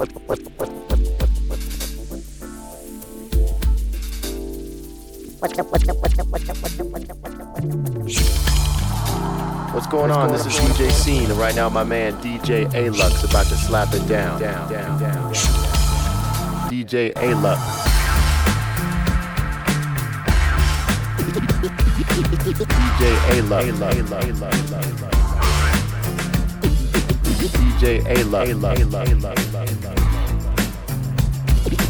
What's going on? This is DJ Scene, and right now my man DJ Alux about to slap it down. down, down, down. DJ Alux. DJ Alux. DJ Alux. DJ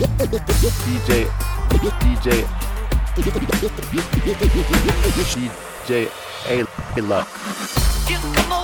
DJ DJ DJ, A-Luck. Trentino,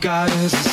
got is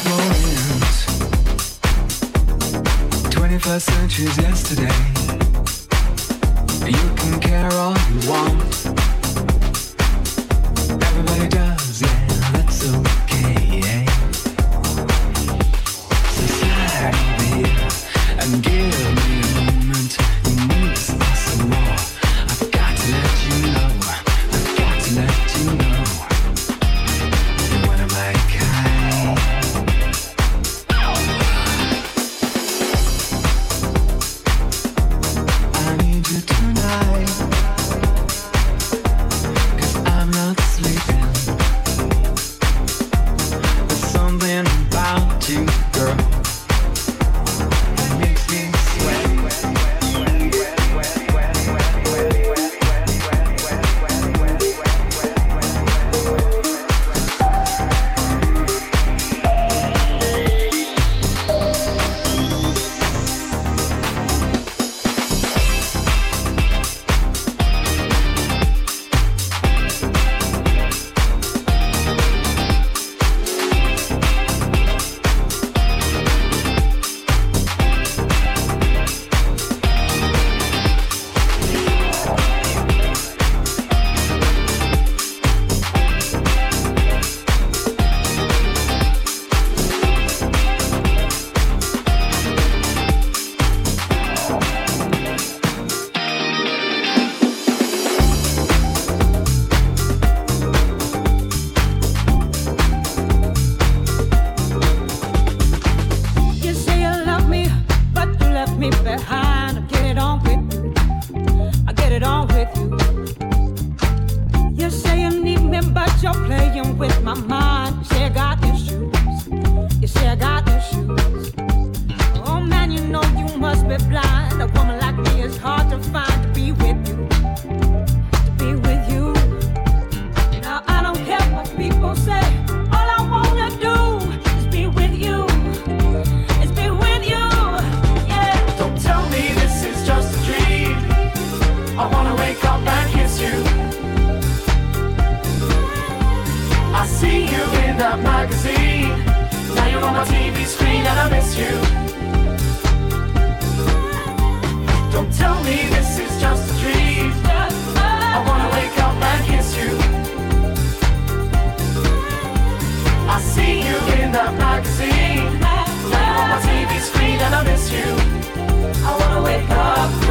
TV screen and I miss you. Don't tell me this is just a dream. I wanna wake up and kiss you. I see you in that magazine. On my TV screen and I miss you. I wanna wake up.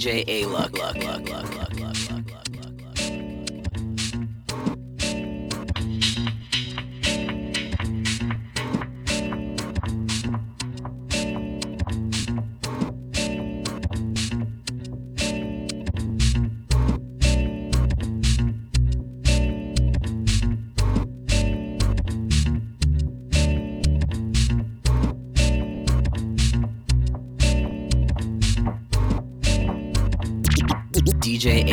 DJ A DJ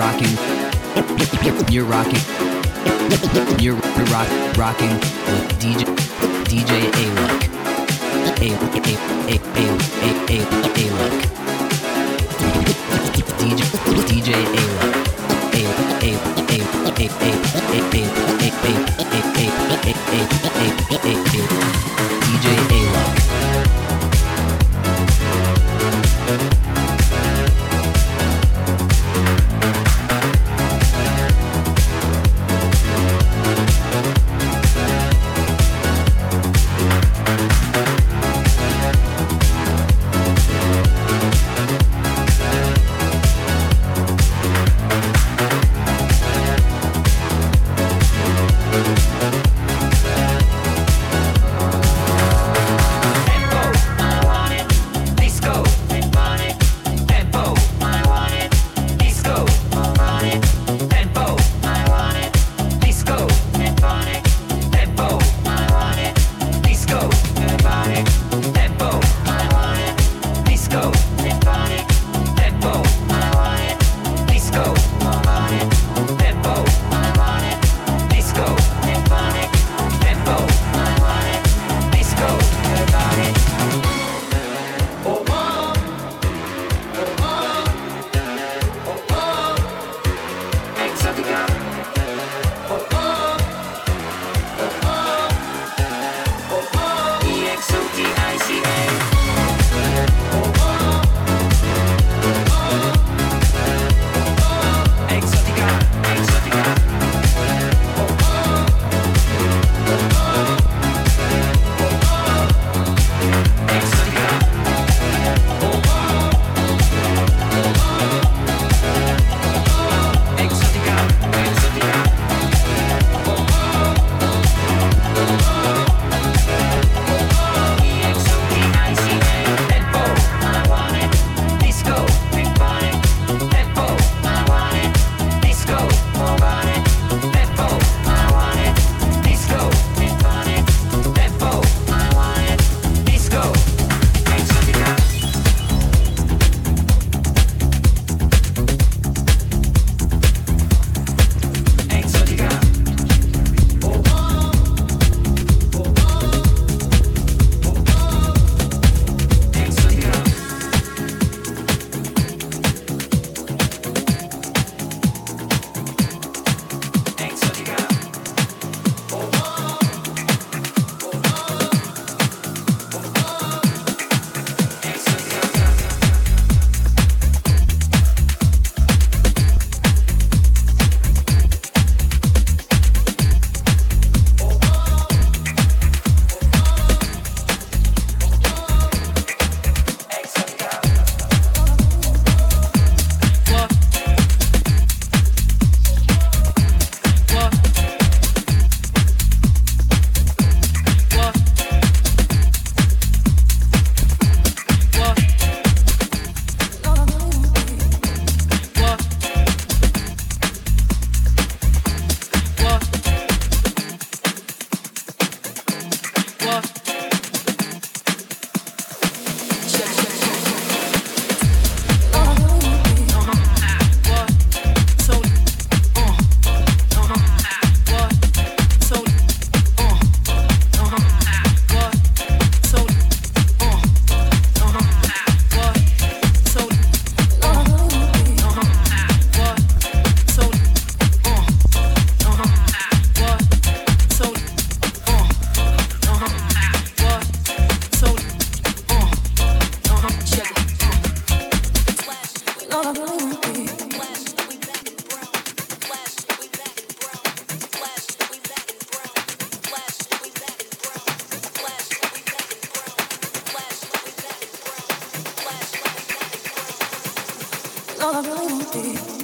rocking. You're rocking. You're rock rocking with DJ DJ Alec. Alec. DJ DJ Alec. Alec. Alec. Alec. all I really wanna be.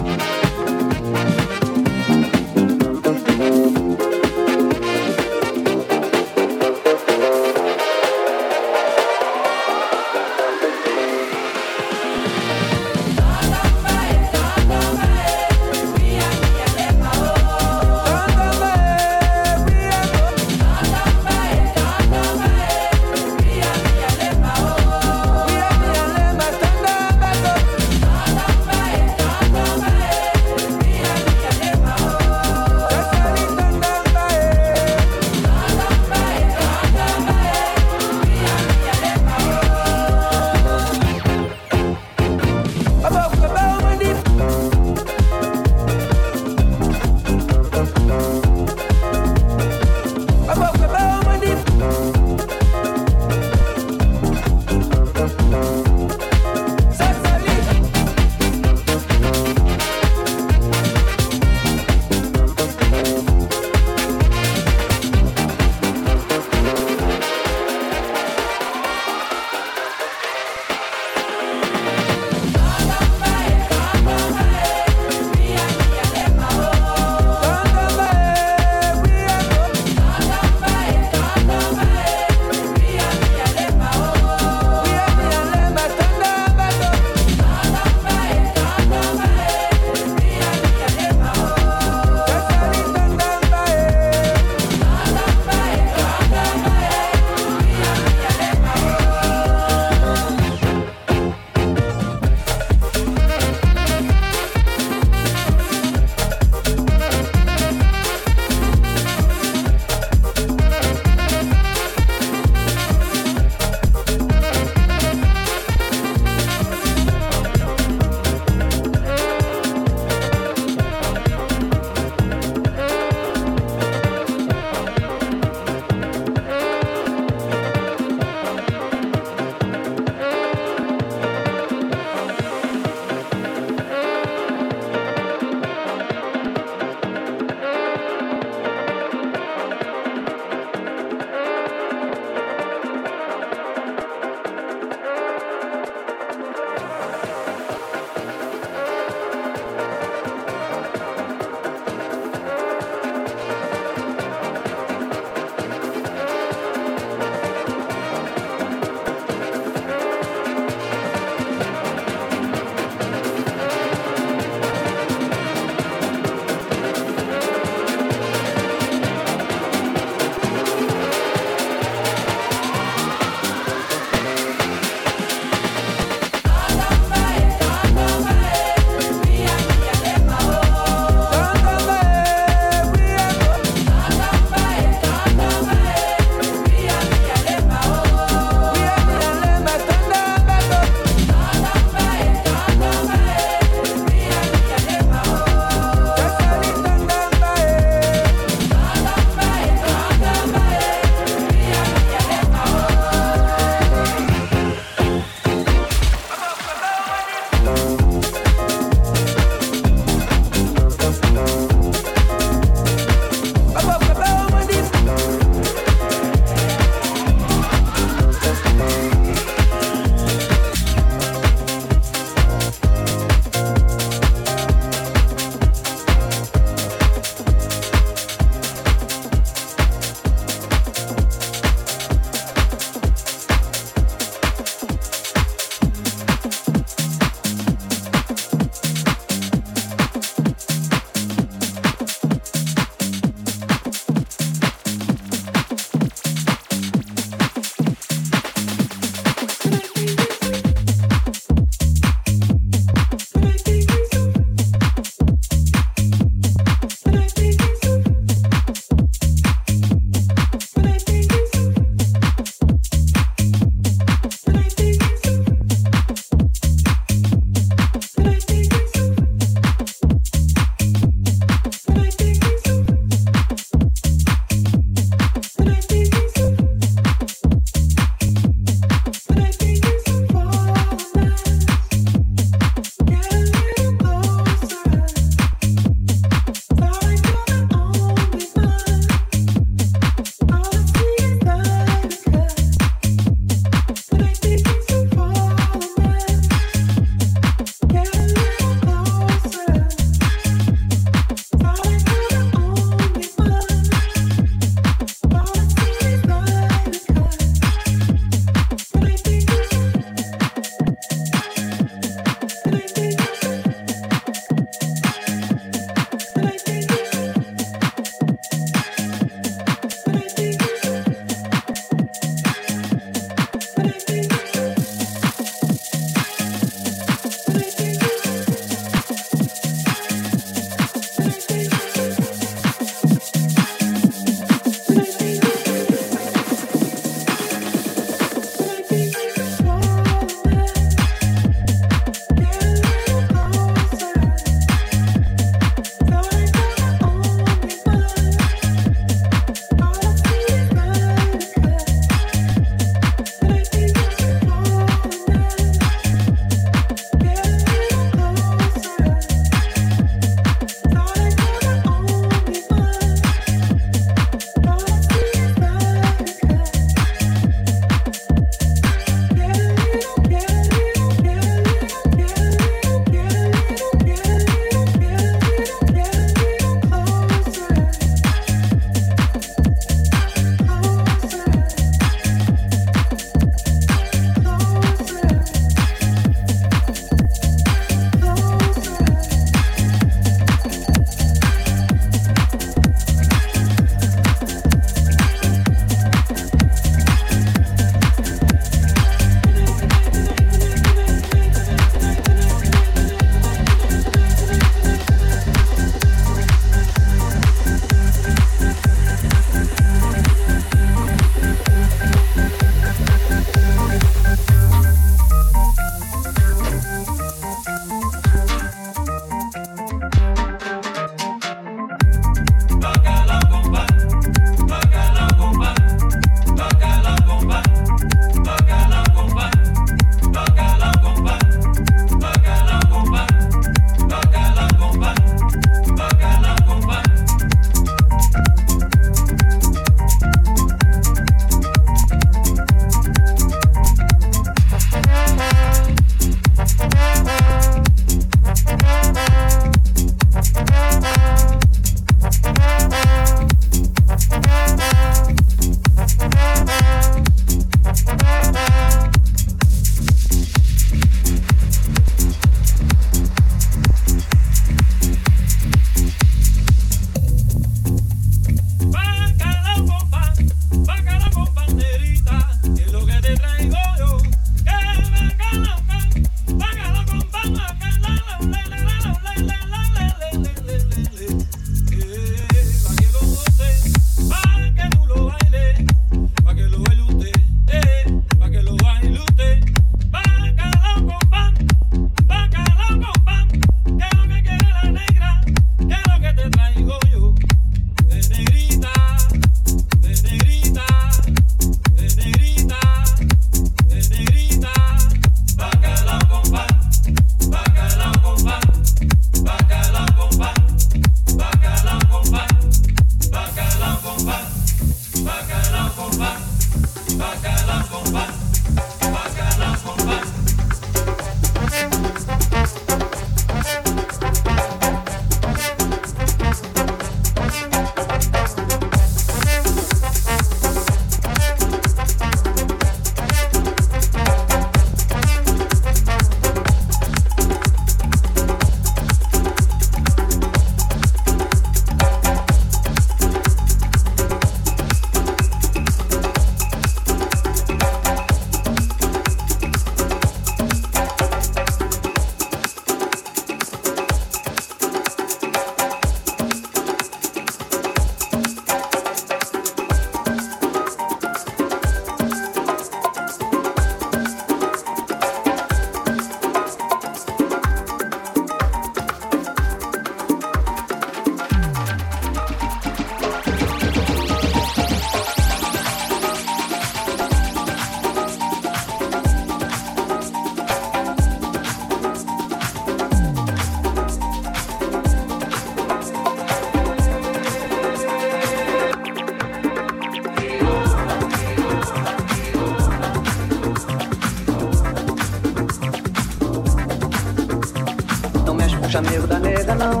nega, não.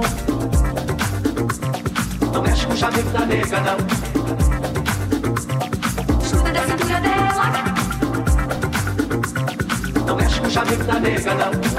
Não mexe com o chaveiro da nega, não. Chuta da cintura dela. Não mexe com o chaveiro da nega, não.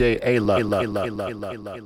DJ A Luck.